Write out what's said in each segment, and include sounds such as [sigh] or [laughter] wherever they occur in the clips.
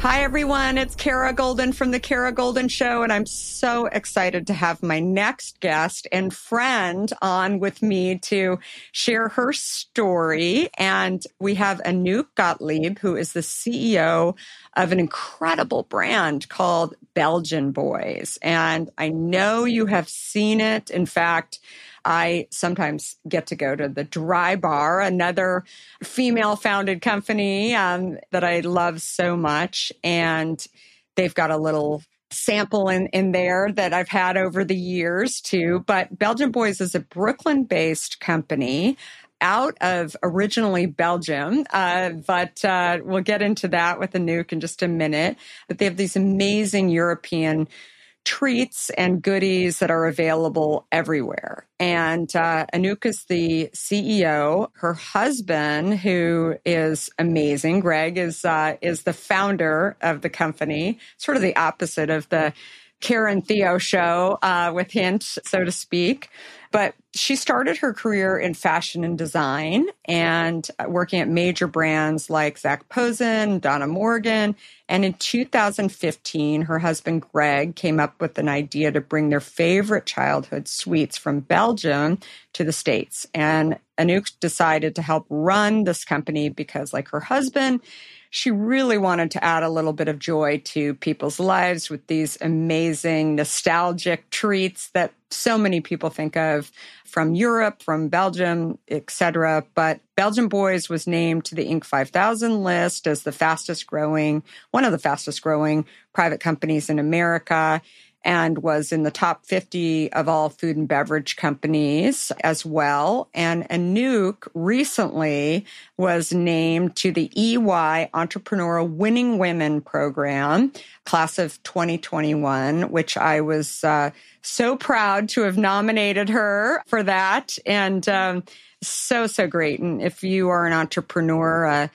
Hi, everyone. It's Kara Goldin from The Kara Goldin Show, and I'm so excited to have my next guest and friend on with me to share her story. And we have Anouck Gotlib, who is the CEO of an incredible brand called Belgian Boys. And I know you have seen it. In fact, I sometimes get to go to the Dry Bar, another female founded company um, that I love so much. And they've got a little sample in, in there that I've had over the years too. But Belgian Boys is a Brooklyn based company out of originally Belgium, uh, but uh, we'll get into that with Anouck in just a minute. But they have these amazing European treats and goodies that are available everywhere. And uh, Anouck is the CEO. Her husband, who is amazing, Greg, is uh, is the founder of the company. Sort of the opposite of the Karen Theo show uh, with Hint, so to speak. But she started her career in fashion and design and uh, working at major brands like Zac Posen, Donna Morgan. And in 2015, her husband Greg came up with an idea to bring their favorite childhood sweets from Belgium to the States. And Anouck decided to help run this company because, like her husband, she really wanted to add a little bit of joy to people's lives with these amazing nostalgic treats that so many people think of from Europe, from Belgium, etc. But Belgian Boys was named to the Inc. 5000 list as the fastest growing, one of the fastest growing private companies in America. And was in the top 50 of all food and beverage companies as well. And Anouck recently was named to the EY Entrepreneurial Winning Women program, class of 2021, which I was uh, so proud to have nominated her for that. And um, so, so great. And if you are an entrepreneur, uh,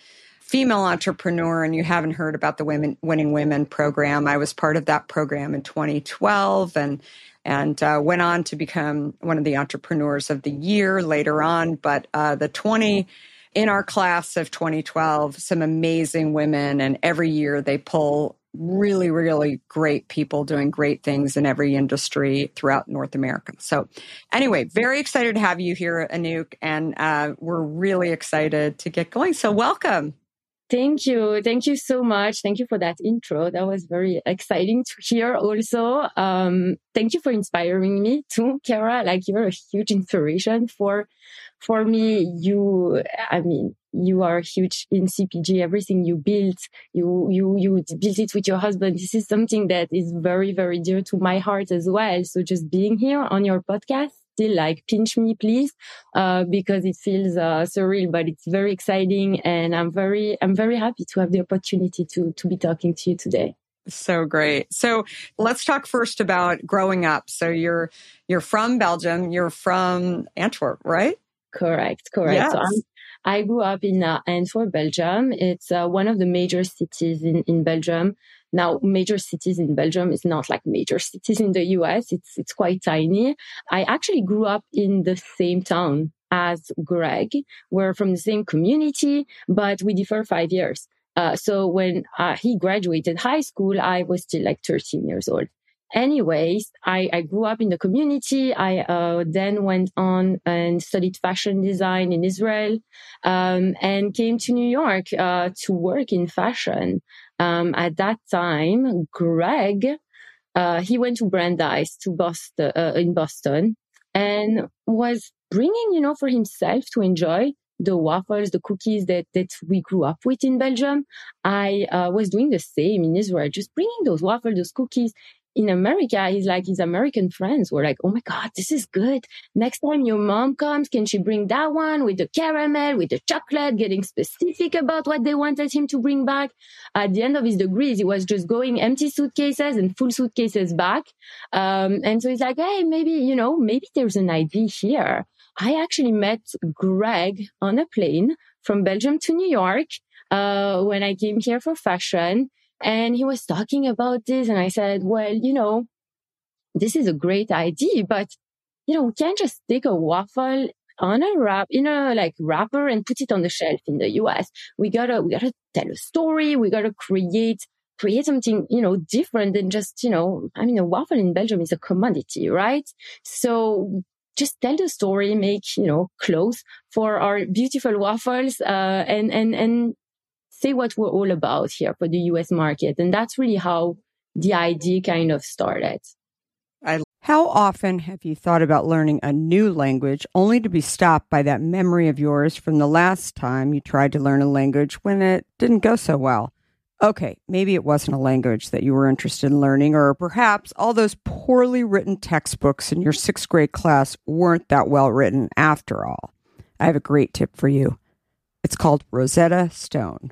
female entrepreneur and you haven't heard about the women winning women program. I was part of that program in 2012 and and uh, went on to become one of the entrepreneurs of the year later on. But uh, the 20 in our class of 2012 some amazing women and every year they pull really really great people doing great things in every industry throughout north america. So anyway very excited to have you here anouck and uh, we're really excited to get going. So welcome Thank you. Thank you so much. Thank you for that intro. That was very exciting to hear also. Um, thank you for inspiring me too, Kara. Like you're a huge inspiration for, for me. You, I mean, you are huge in CPG. Everything you built, you, you, you built it with your husband. This is something that is very, very dear to my heart as well. So just being here on your podcast still like pinch me please uh, because it feels uh, surreal but it's very exciting and i'm very i'm very happy to have the opportunity to to be talking to you today so great so let's talk first about growing up so you're you're from belgium you're from antwerp right correct correct yes. so i grew up in uh, Antwerp, Belgium. It's uh, one of the major cities in, in Belgium. Now, major cities in Belgium is not like major cities in the US. It's, it's quite tiny. I actually grew up in the same town as Greg. We're from the same community, but we differ five years. Uh, so when uh, he graduated high school, I was still like 13 years old. Anyways, I, I grew up in the community. I uh, then went on and studied fashion design in Israel um, and came to New York uh, to work in fashion. Um, at that time, Greg, uh, he went to Brandeis to Boston, uh, in Boston and was bringing, you know, for himself to enjoy the waffles, the cookies that, that we grew up with in Belgium. I uh, was doing the same in Israel, just bringing those waffles, those cookies in America, he's like, his American friends were like, Oh my God, this is good. Next time your mom comes, can she bring that one with the caramel, with the chocolate, getting specific about what they wanted him to bring back? At the end of his degrees, he was just going empty suitcases and full suitcases back. Um, and so he's like, Hey, maybe, you know, maybe there's an idea here. I actually met Greg on a plane from Belgium to New York, uh, when I came here for fashion. And he was talking about this. And I said, well, you know, this is a great idea, but you know, we can't just take a waffle on a wrap, in a like wrapper and put it on the shelf in the US. We gotta, we gotta tell a story. We gotta create, create something, you know, different than just, you know, I mean, a waffle in Belgium is a commodity, right? So just tell the story, make, you know, clothes for our beautiful waffles, uh, and, and, and say what we're all about here for the US market. And that's really how the idea kind of started. I, how often have you thought about learning a new language only to be stopped by that memory of yours from the last time you tried to learn a language when it didn't go so well? Okay, maybe it wasn't a language that you were interested in learning, or perhaps all those poorly written textbooks in your sixth grade class weren't that well written after all. I have a great tip for you. It's called Rosetta Stone.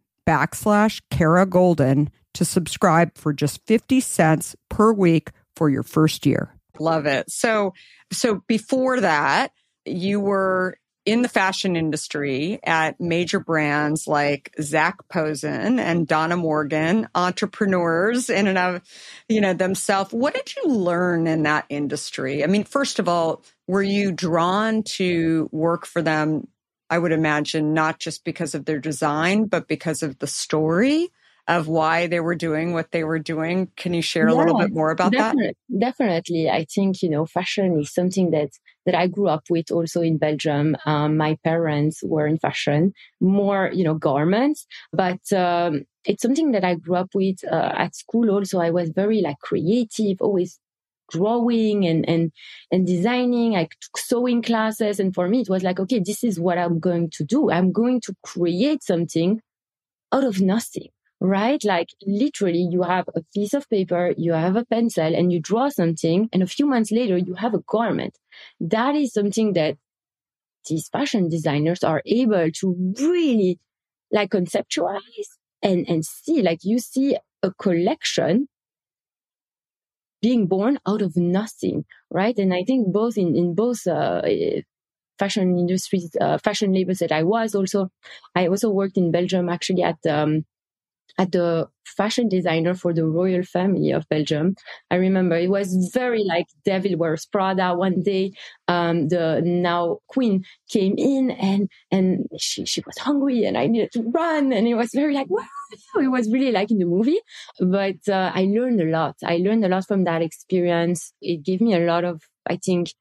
backslash Kara Goldin to subscribe for just 50 cents per week for your first year. Love it. So, so before that, you were in the fashion industry at major brands like Zac Posen and Donna Morgan, entrepreneurs in and of, you know, themselves. What did you learn in that industry? I mean, first of all, were you drawn to work for them? I would imagine not just because of their design, but because of the story of why they were doing what they were doing. Can you share a little bit more about definitely, that? Definitely. I think, you know, fashion is something that, that I grew up with also in Belgium. Um, my parents were in fashion, more, you know, garments, but, um, it's something that I grew up with uh, at school also. I was very like creative, always drawing and, and, and designing. I took sewing classes. And for me, it was like, okay, this is what I'm going to do. I'm going to create something out of nothing right? Like literally you have a piece of paper, you have a pencil and you draw something and a few months later you have a garment. That is something that these fashion designers are able to really like conceptualize and, and see, like you see a collection being born out of nothing, right? And I think both in, in both, uh, fashion industries, uh, fashion labels that I was also, I also worked in Belgium actually at, um, at the fashion designer for the royal family of Belgium. I remember it was very like Devil Wears Prada. One day, um, the now queen came in and, and she, she was hungry and I needed to run. And it was very like, wow, it was really like in the movie. But, uh, I learned a lot. I learned a lot from that experience. It gave me a lot of, I think,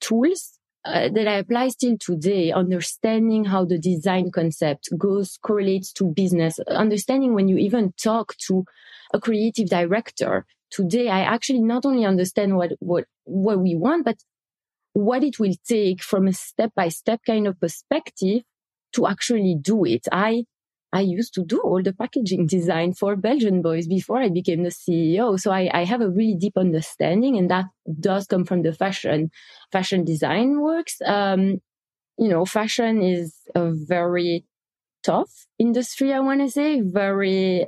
tools uh, that I apply still today, understanding how the design concept goes, correlates to business, understanding when you even talk to a creative director. Today, I actually not only understand what, what, what we want, but what it will take from a step by step kind of perspective to actually do it. I I used to do all the packaging [laughs] design for Belgian boys before I became the CEO. So I, I, have a really deep understanding and that does come from the fashion, fashion design works. Um, you know, fashion is a very tough industry. I want to say very,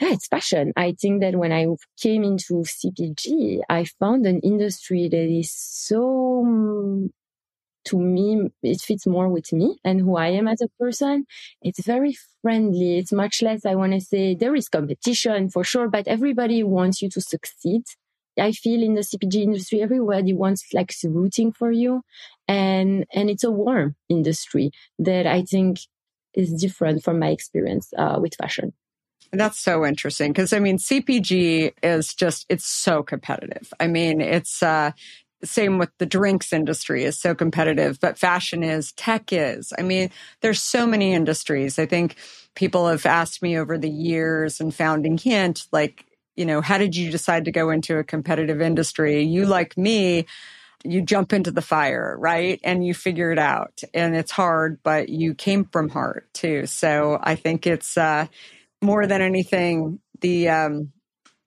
yeah, it's fashion. I think that when I came into CPG, I found an industry that is so to me, it fits more with me and who I am as a person. It's very friendly. It's much less, I want to say, there is competition for sure, but everybody wants you to succeed. I feel in the CPG industry, everybody wants like rooting for you. And, and it's a warm industry that I think is different from my experience uh, with fashion. That's so interesting because I mean, CPG is just, it's so competitive. I mean, it's, uh, same with the drinks industry is so competitive, but fashion is, tech is. I mean, there's so many industries. I think people have asked me over the years and founding Hint, like, you know, how did you decide to go into a competitive industry? You, like me, you jump into the fire, right? And you figure it out. And it's hard, but you came from heart too. So I think it's uh, more than anything, the um,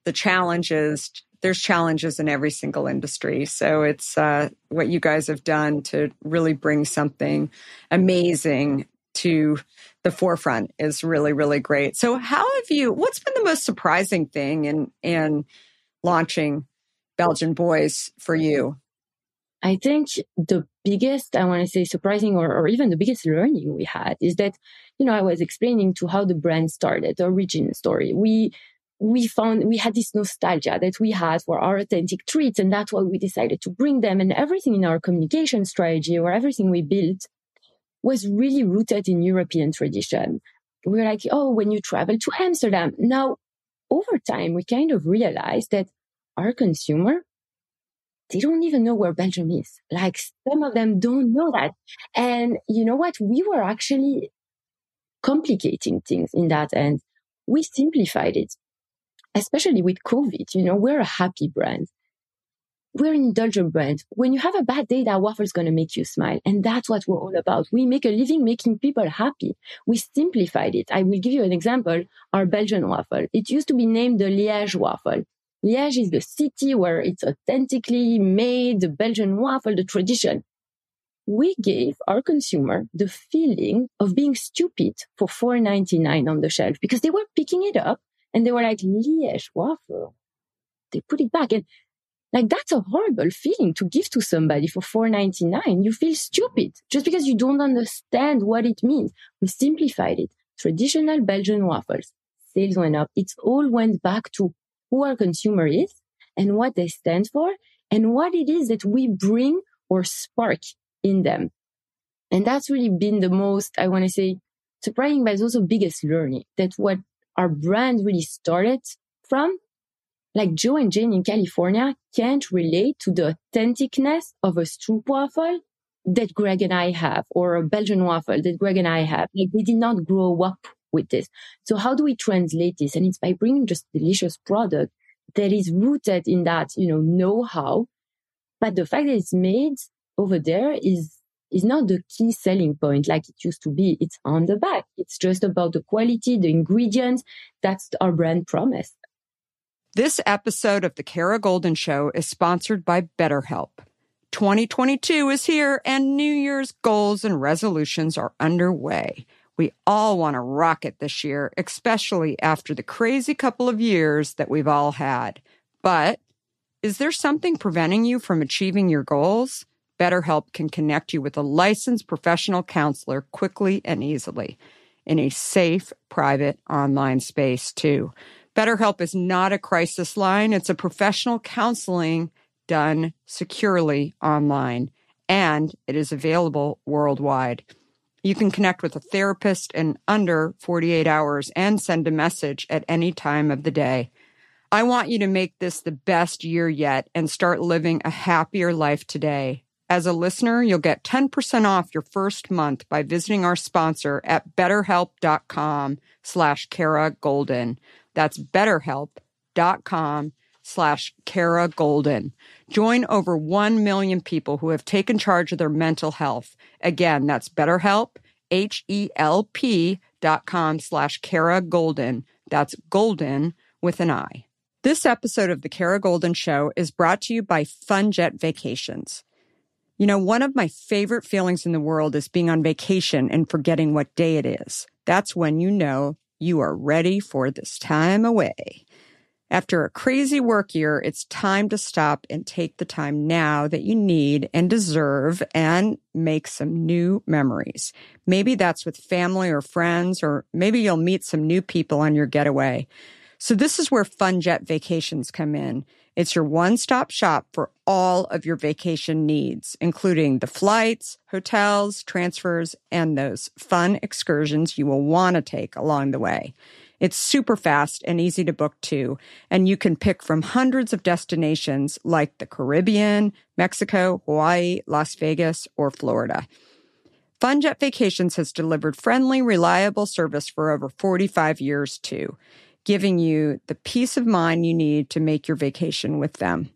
the challenge is there's challenges in every single industry. So it's uh, what you guys have done to really bring something amazing to the forefront is really, really great. So how have you, what's been the most surprising thing in, in launching Belgian Boys for you? I think the biggest, I want to say surprising or, or even the biggest learning we had is that, you know, I was explaining to how the brand started, the origin story. We, we found we had this nostalgia that we had for our authentic treats. And that's why we decided to bring them and everything in our communication strategy or everything we built was really rooted in European tradition. We we're like, oh, when you travel to Amsterdam. Now, over time, we kind of realized that our consumer, they don't even know where Belgium is. Like some of them don't know that. And you know what? We were actually complicating things in that end. We simplified it especially with COVID, you know, we're a happy brand. We're an indulgent brand. When you have a bad day, that waffle is going to make you smile. And that's what we're all about. We make a living making people happy. We simplified it. I will give you an example. Our Belgian waffle. It used to be named the Liège waffle. Liège is the city where it's authentically made, the Belgian waffle, the tradition. We gave our consumer the feeling of being stupid for 4.99 on the shelf because they were picking it up and they were like, Liège waffle. They put it back. And like, that's a horrible feeling to give to somebody for four ninety nine. You feel stupid just because you don't understand what it means. We simplified it. Traditional Belgian waffles. Sales went up. It all went back to who our consumer is and what they stand for and what it is that we bring or spark in them. And that's really been the most, I want to say, surprising, but it's also biggest learning that what our brand really started from, like Joe and Jane in California can't relate to the authenticness of a Stroop waffle that Greg and I have or a Belgian waffle that Greg and I have. Like they did not grow up with this. So how do we translate this? And it's by bringing just delicious product that is rooted in that, you know, know-how. But the fact that it's made over there is is not the key selling point like it used to be. It's on the back. It's just about the quality, the ingredients. That's our brand promise. This episode of The Kara Goldin Show is sponsored by BetterHelp. 2022 is here and New Year's goals and resolutions are underway. We all want to rock it this year, especially after the crazy couple of years that we've all had. But is there something preventing you from achieving your goals? BetterHelp can connect you with a licensed professional counselor quickly and easily in a safe, private online space, too. BetterHelp is not a crisis line, it's a professional counseling done securely online, and it is available worldwide. You can connect with a therapist in under 48 hours and send a message at any time of the day. I want you to make this the best year yet and start living a happier life today. As a listener, you'll get 10% off your first month by visiting our sponsor at betterhelp.com slash Kara Goldin. That's betterhelp.com slash Kara Goldin. Join over 1 million people who have taken charge of their mental health. Again, that's betterhelp, H-E-L-P dot com slash Kara Goldin. That's Goldin with an I. This episode of The Kara Goldin Show is brought to you by FunJet Vacations. You know, one of my favorite feelings in the world is being on vacation and forgetting what day it is. That's when you know you are ready for this time away. After a crazy work year, it's time to stop and take the time now that you need and deserve and make some new memories. Maybe that's with family or friends, or maybe you'll meet some new people on your getaway. So this is where FunJet vacations come in. It's your one-stop shop for all of your vacation needs, including the flights, hotels, transfers, and those fun excursions you will want to take along the way. It's super fast and easy to book too. And you can pick from hundreds of destinations like the Caribbean, Mexico, Hawaii, Las Vegas, or Florida. FunJet Vacations has delivered friendly, reliable service for over 45 years too, giving you the peace of mind you need to make your vacation with them.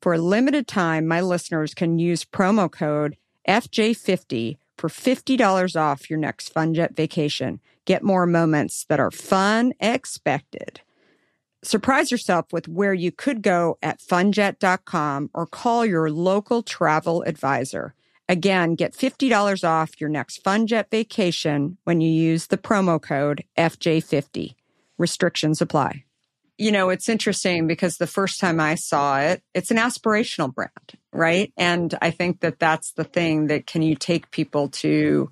For a limited time, my listeners can use promo code FJ50 for $50 off your next FunJet vacation. Get more moments that are fun expected. Surprise yourself with where you could go at funjet.com or call your local travel advisor. Again, get $50 off your next FunJet vacation when you use the promo code FJ50. Restrictions apply. You know, it's interesting because the first time I saw it, it's an aspirational brand, right? And I think that that's the thing that can you take people to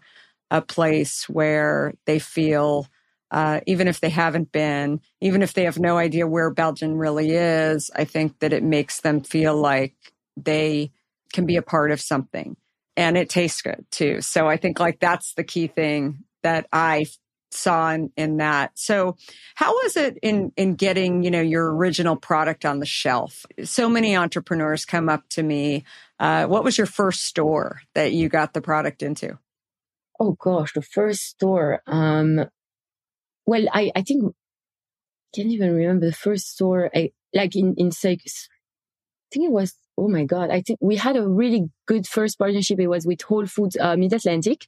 a place where they feel, uh, even if they haven't been, even if they have no idea where Belgium really is, I think that it makes them feel like they can be a part of something and it tastes good too. So I think like that's the key thing that I saw in, in that. So how was it in, in getting, you know, your original product on the shelf? So many entrepreneurs come up to me. Uh, what was your first store that you got the product into? oh gosh, the first store. Um, well, I, I think, can't even remember the first store. I, like in, in Sykes, I think it was, oh my God. I think we had a really good first partnership. It was with Whole Foods, uh, Mid Atlantic,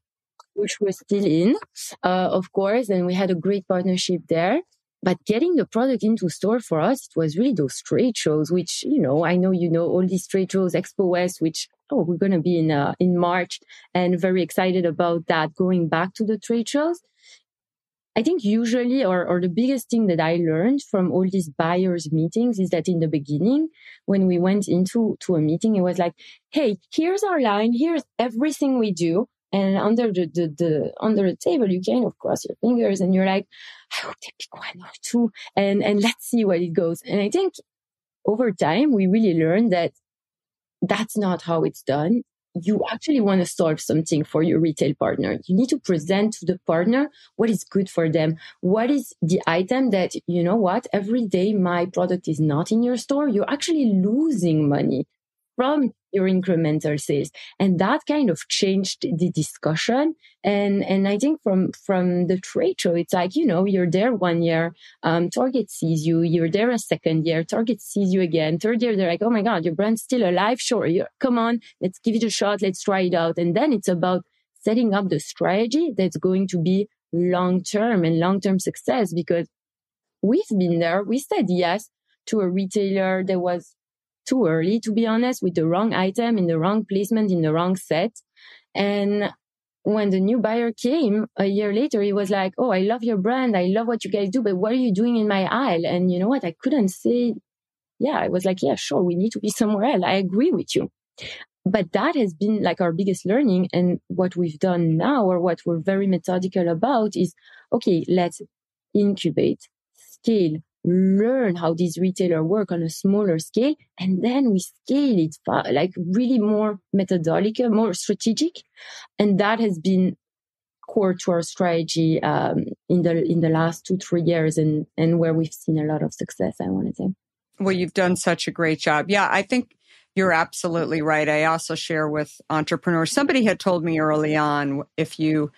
which we're still in, uh, of course. And we had a great partnership there. But getting the product into store for us, it was really those trade shows, which, you know, I know you know all these trade shows, Expo West, which, oh, we're going to be in, uh, in March and very excited about that going back to the trade shows. I think usually, or, or the biggest thing that I learned from all these buyers meetings is that in the beginning, when we went into to a meeting, it was like, Hey, here's our line. Here's everything we do. And under the, the, the, under the table, you kind of cross your fingers and you're like, I hope they pick one or two and, and let's see where it goes. And I think over time, we really learned that that's not how it's done. You actually want to solve something for your retail partner. You need to present to the partner what is good for them. What is the item that, you know what, every day my product is not in your store. You're actually losing money from your incremental sales. And that kind of changed the discussion. And, and I think from, from the trade show, it's like, you know, you're there one year, um, Target sees you, you're there a second year, Target sees you again. Third year, they're like, oh my God, your brand's still alive. Sure. You're, come on, let's give it a shot. Let's try it out. And then it's about setting up the strategy that's going to be long term and long term success because we've been there. We said yes to a retailer that was too early, to be honest, with the wrong item in the wrong placement in the wrong set. And when the new buyer came a year later, he was like, Oh, I love your brand. I love what you guys do, but what are you doing in my aisle? And you know what? I couldn't say, yeah, I was like, yeah, sure. We need to be [laughs] somewhere else. I agree with you. but that has been like our biggest learning. And what we've done now or what we're very methodical about is, okay, let's incubate, scale, learn how these retailers work on a smaller scale. And then we scale it like really more methodological, more strategic. And that has been core to our strategy um, in the in the last two three years and and where we've seen a lot of success i want to say well you've done such a great job yeah i think you're absolutely right. I also share with entrepreneurs. Somebody had told me early on if you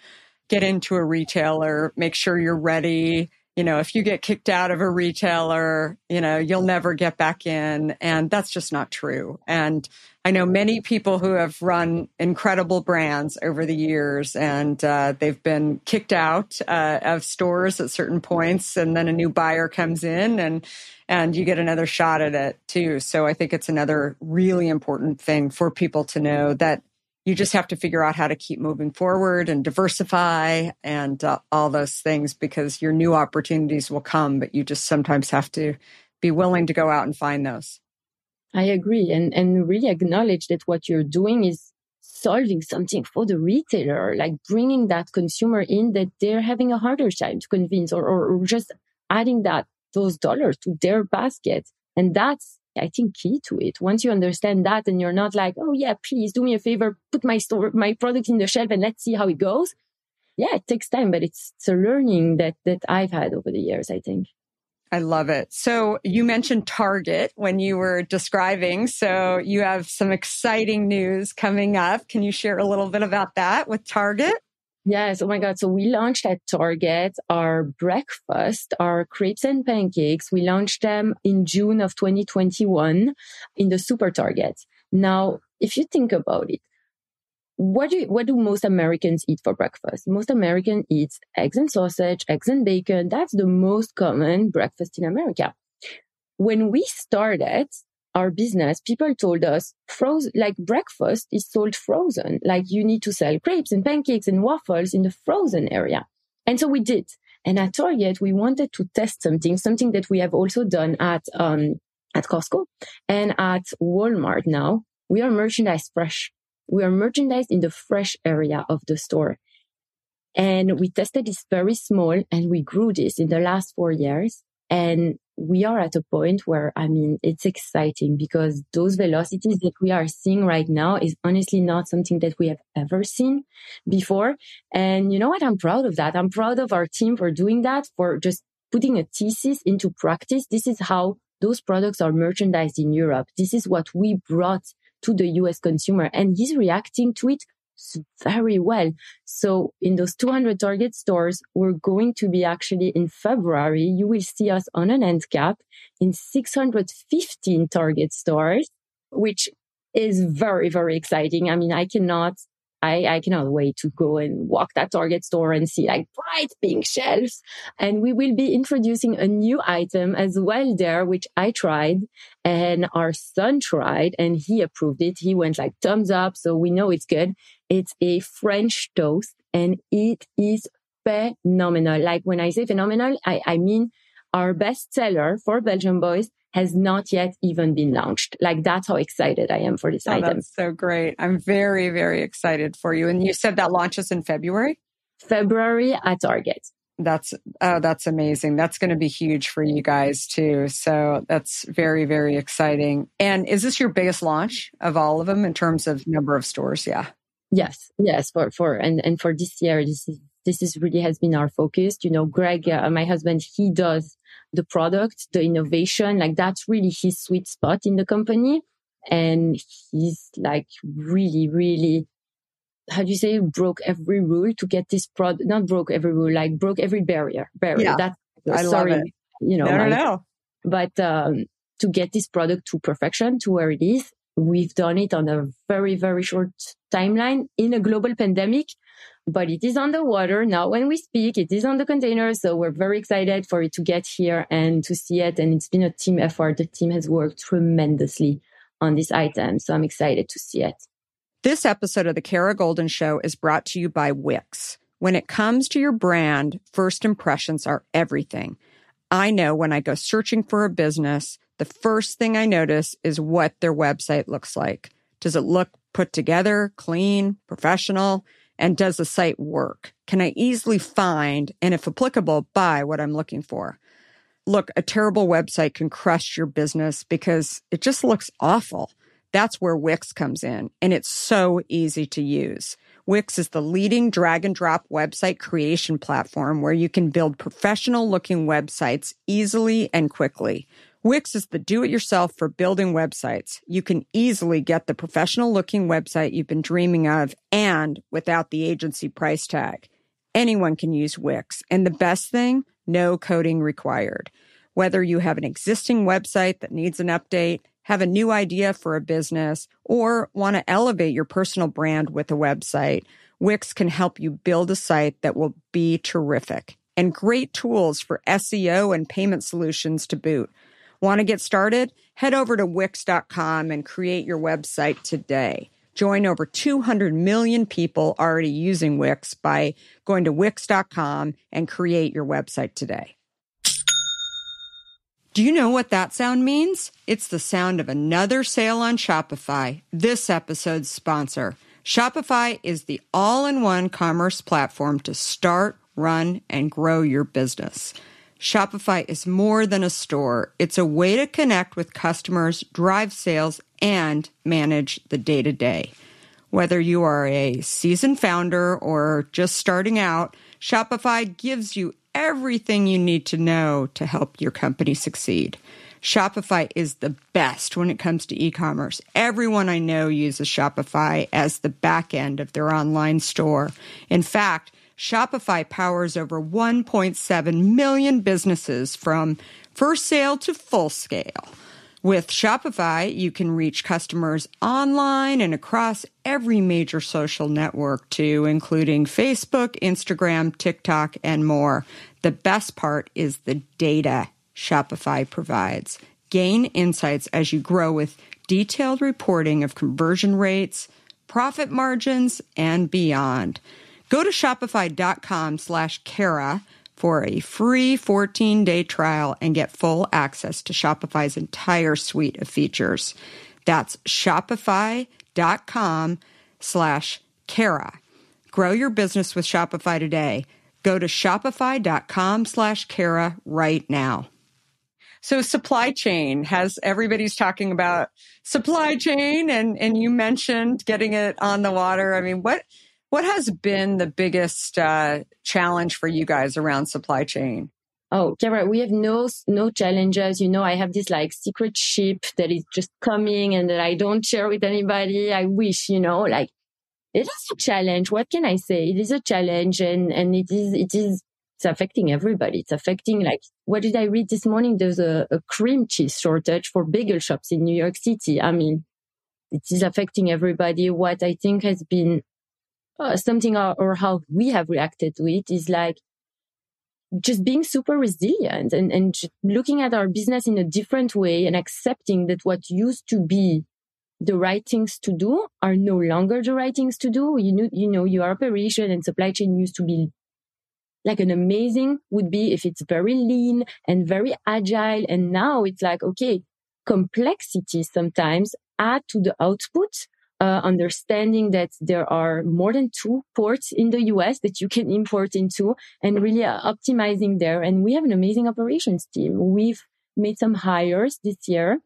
get into a retailer, make sure you're ready. You know, if you get kicked out of a retailer, you know, you'll never get back in. And that's just not true. And I know many people who have run incredible brands over the years and uh, they've been kicked out uh, of stores at certain points and then a new buyer comes in and and you get another shot at it too. So I think it's another really important thing for people to know that you just have to figure out how to keep moving forward and diversify and uh, all those things because your new opportunities will come, but you just sometimes have to be willing to go out and find those. I agree and and really acknowledge that what you're doing is solving something for the retailer, like bringing that consumer in that they're having a harder time to convince or, or, or just adding that those dollars to their basket. And that's, I think, key to it. Once you understand that and you're not like, oh yeah, please do me a favor, put my store, my product in the shelf and let's see how it goes. Yeah, it takes time, but it's, it's a learning that, that I've had over the years, I think. I love it. So you mentioned Target when you were describing. So you have some exciting news coming up. Can you share a little bit about that with Target? Yes. Oh my God. So we launched at Target our breakfast, our crepes and pancakes. We launched them in June of 2021 in the super Target. Now, if you think about it, what do, what do most Americans eat for breakfast? Most Americans eat eggs and sausage, eggs and bacon. That's the most common breakfast in America. When we started, our business, people told us like breakfast is sold frozen. Like you need to sell crepes and pancakes and waffles in the frozen area. And so we did. And at Target, we wanted to test something, something that we have also done at, um, at Costco and at Walmart now. We are merchandise fresh. We are merchandised in the fresh area of the store. And we tested this very small and we grew this in the last four years. And we are at a point where, I mean, it's exciting because those velocities that we are seeing right now is honestly not something that we have ever seen before. And you know what? I'm proud of that. I'm proud of our team for doing that, for just putting a thesis into practice. This is how those products are merchandised in Europe. This is what we brought to the US consumer and he's reacting to it very well. So in those 200 target stores, we're going to be actually in February. You will see us on an end cap in 615 target stores, which is very, very exciting. I mean, I cannot I, I cannot wait to go and walk that Target store and see like bright pink shelves. And we will be introducing a new item as well there, which I tried and our son tried and he approved it. He went like thumbs up. So we know it's good. It's a French toast and it is phenomenal. Like when I say phenomenal, I, I mean our best seller for Belgian boys has not yet even been launched. Like that's how excited I am for this oh, item. That's so great. I'm very, very excited for you. And you said that launches in February? February at Target. That's oh, that's amazing. That's going to be huge for you guys too. So that's very, very exciting. And is this your biggest launch of all of them in terms of number of stores? Yeah. Yes, yes, for for and and for this year, this is this is really has been our focus. You know, Greg, uh, my husband, he does the product, the innovation, like that's really his sweet spot in the company. And he's like really, really, how do you say, broke every rule to get this product, not broke every rule, like broke every barrier, barrier. Yeah, that's, I sorry, love it. you know, no, no, no. but, um, to get this product to perfection, to where it is, we've done it on a very, very short timeline in a global pandemic but it is on the water now when we speak. It is on the container. So we're very excited for it to get here and to see it. And it's been a team effort. The team has worked tremendously on this item. So I'm excited to see it. This episode of the Kara Goldin Show is brought to you by Wix. When it comes to your brand, first impressions are everything. I know when I go searching for a business, the first thing I notice is what their website looks like. Does it look put together, clean, professional? And does the site work? Can I easily find and if applicable, buy what I'm looking for? Look, a terrible website can crush your business because it just looks awful. That's where Wix comes in and it's so easy to use. Wix is the leading drag and drop website creation platform where you can build professional looking websites easily and quickly. Wix is the do it yourself for building websites. You can easily get the professional looking website you've been dreaming of and without the agency price tag. Anyone can use Wix. And the best thing, no coding required. Whether you have an existing website that needs an update, have a new idea for a business, or want to elevate your personal brand with a website, Wix can help you build a site that will be terrific and great tools for SEO and payment solutions to boot. Want to get started? Head over to Wix.com and create your website today. Join over 200 million people already using Wix by going to Wix.com and create your website today. Do you know what that sound means? It's the sound of another sale on Shopify, this episode's sponsor. Shopify is the all in one commerce platform to start, run, and grow your business. Shopify is more than a store. It's a way to connect with customers, drive sales, and manage the day to day. Whether you are a seasoned founder or just starting out, Shopify gives you everything you need to know to help your company succeed. Shopify is the best when it comes to e-commerce. Everyone I know uses Shopify as the back end of their online store. In fact, Shopify powers over 1.7 million businesses from first sale to full scale. With Shopify, you can reach customers online and across every major social network too, including Facebook, Instagram, TikTok, and more. The best part is the data Shopify provides. Gain insights as you grow with detailed reporting of conversion rates, profit margins, and beyond. Go to shopify.com slash Kara for a free 14 day trial and get full access to Shopify's entire suite of features. That's shopify.com slash Kara. Grow your business with Shopify today. Go to shopify.com slash Kara right now. So supply chain has everybody's talking about supply chain and, and you mentioned getting it on the water. I mean, what, what has been the biggest uh, challenge for you guys around supply chain? Oh, Kara, we have no no challenges. You know, I have this like secret ship that is just coming and that I don't share with anybody. I wish, you know, like it is a challenge. What can I say? It is a challenge and and it is it is it's affecting everybody. It's affecting like what did I read this morning? There's a, a cream cheese shortage for bagel shops in New York City. I mean, it is affecting everybody. What I think has been uh, something or, or how we have reacted to it is like just being super resilient and, and looking at our business in a different way and accepting that what used to be the right things to do are no longer the right things to do. You know, you know, your operation and supply chain used to be like an amazing would be if it's very lean and very agile. And now it's like, okay, complexity sometimes add to the output uh, understanding that there are more than two ports in the US that you can import into and really uh, optimizing there. And we have an amazing operations team. We've made some hires this year,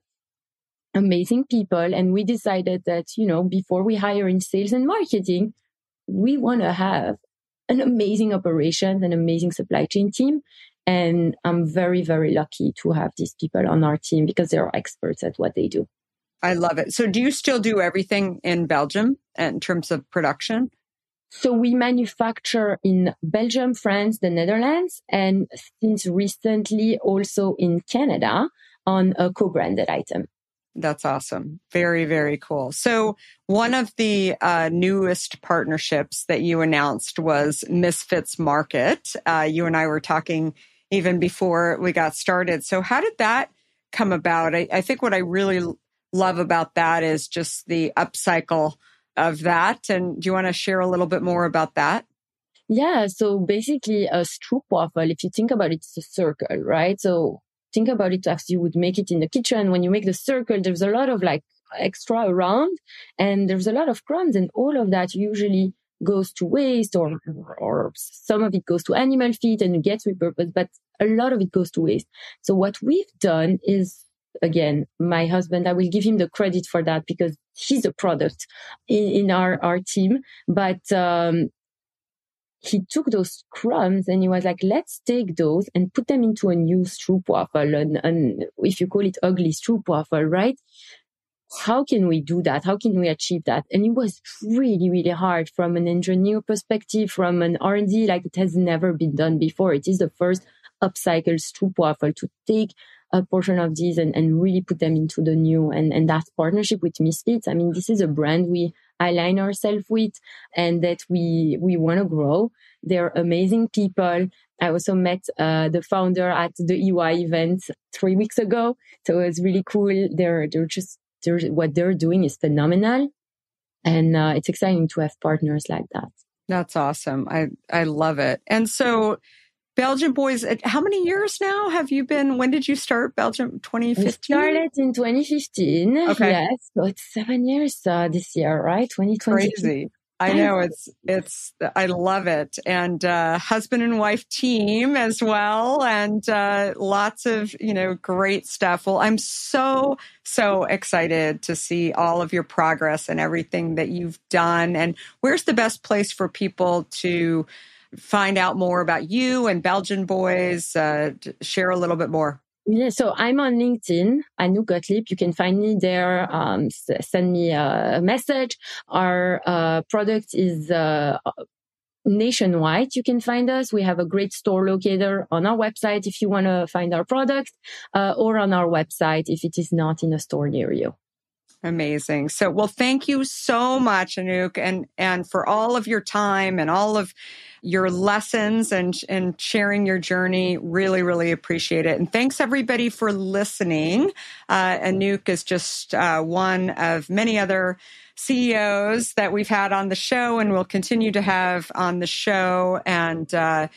amazing people. And we decided that, you know, before we hire in sales and marketing, we want to have an amazing operations and amazing supply chain team. And I'm very, very lucky to have these people on our team because they are experts at what they do. I love it. So do you still do everything in Belgium in terms of production? So we manufacture in Belgium, France, the Netherlands, and since recently also in Canada on a co-branded item. That's awesome. Very, very cool. So one of the uh, newest partnerships that you announced was Misfits Market. Uh, you and I were talking even before we got started. So how did that come about? I, I think what I really love about that is just the upcycle of that. And do you want to share a little bit more about that? Yeah. So basically a stroopwafel, if you think about it, it's a circle, right? So think about it as you would make it in the kitchen. When you make the circle, there's a lot of like extra around and there's a lot of crumbs and all of that usually goes to waste or, or some of it goes to animal feed and gets repurposed, but a lot of it goes to waste. So what we've done is again, my husband, I will give him the credit for that because he's a product in, in our, our team. But, um, he took those crumbs and he was like, let's take those and put them into a new stroopwafel. And, and if you call it ugly stroopwafel, right? How can we do that? How can we achieve that? And it was really, really hard from an engineer perspective, from an R&D, like it has never been done before. It is the first upcycled stroopwafel to take a portion of these and, and really put them into the new and, and that partnership with Misfits. I mean, this is a brand we align ourselves with and that we, we want to grow. They're amazing people. I also met uh, the founder at the EY event three weeks ago. So it was really cool. They're, they're just, they're, what they're doing is phenomenal. And uh, it's exciting to have partners like that. That's awesome. I, I love it. And so Belgian Boys, uh, how many years now have you been? When did you start Belgium? 2015? We started in 2015. Okay. Yes. So it's seven years uh, this year, right? 2020. Crazy. I know it's, it's, I love it. And, uh, husband and wife team as well. And, uh, lots of, you know, great stuff. Well, I'm so, so excited to see all of your progress and everything that you've done. And where's the best place for people to, find out more about you and Belgian Boys? Uh, share a little bit more. Yeah, so I'm on LinkedIn, Anouck Gotlib. You can find me there. Um, send me a message. Our uh, product is uh, nationwide. You can find us. We have a great store locator on our website if you want to find our product, uh, or on our website if it is not in a store near you. Amazing. So, well, thank you so much, Anouck, and and for all of your time and all of your lessons and and sharing your journey. Really, really appreciate it. And thanks everybody for listening. Uh, Anouck is just uh, one of many other CEOs that we've had on the show, and will continue to have on the show. And uh,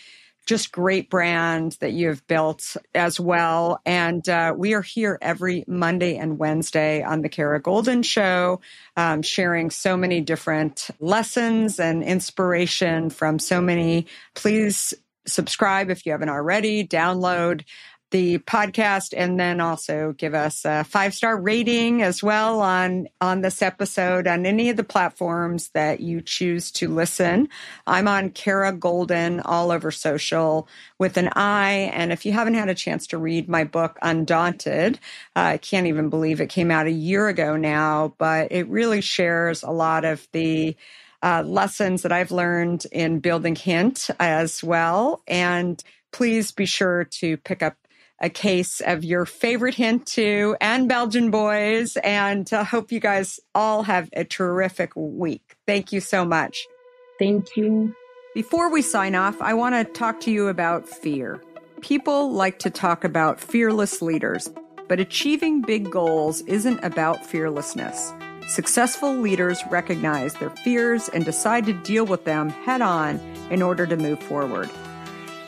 just great brand that you have built as well. And uh, we are here every Monday and Wednesday on the Kara Goldin Show, um, sharing so many different lessons and inspiration from so many. Please subscribe if you haven't already. Download the podcast and then also give us a five star rating as well on on this episode on any of the platforms that you choose to listen i'm on kara goldin all over social with an i and if you haven't had a chance to read my book undaunted uh, i can't even believe it came out a year ago now but it really shares a lot of the uh, lessons that I've learned in building Hint as well. And please be sure to pick up a case of your favorite hint too and Belgian boys. And I hope you guys all have a terrific week. Thank you so much. Thank you. Before we sign off, I want to talk to you about fear. People like to talk about fearless leaders, but achieving big goals isn't about fearlessness. Successful leaders recognize their fears and decide to deal with them head on in order to move forward.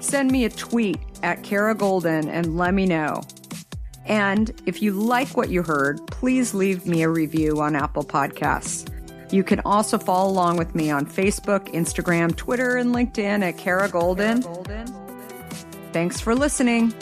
Send me a tweet at Kara Goldin and let me know. And if you like what you heard, please leave me a review on Apple Podcasts. You can also follow along with me on Facebook, Instagram, Twitter, and LinkedIn at Kara Goldin. Thanks for listening.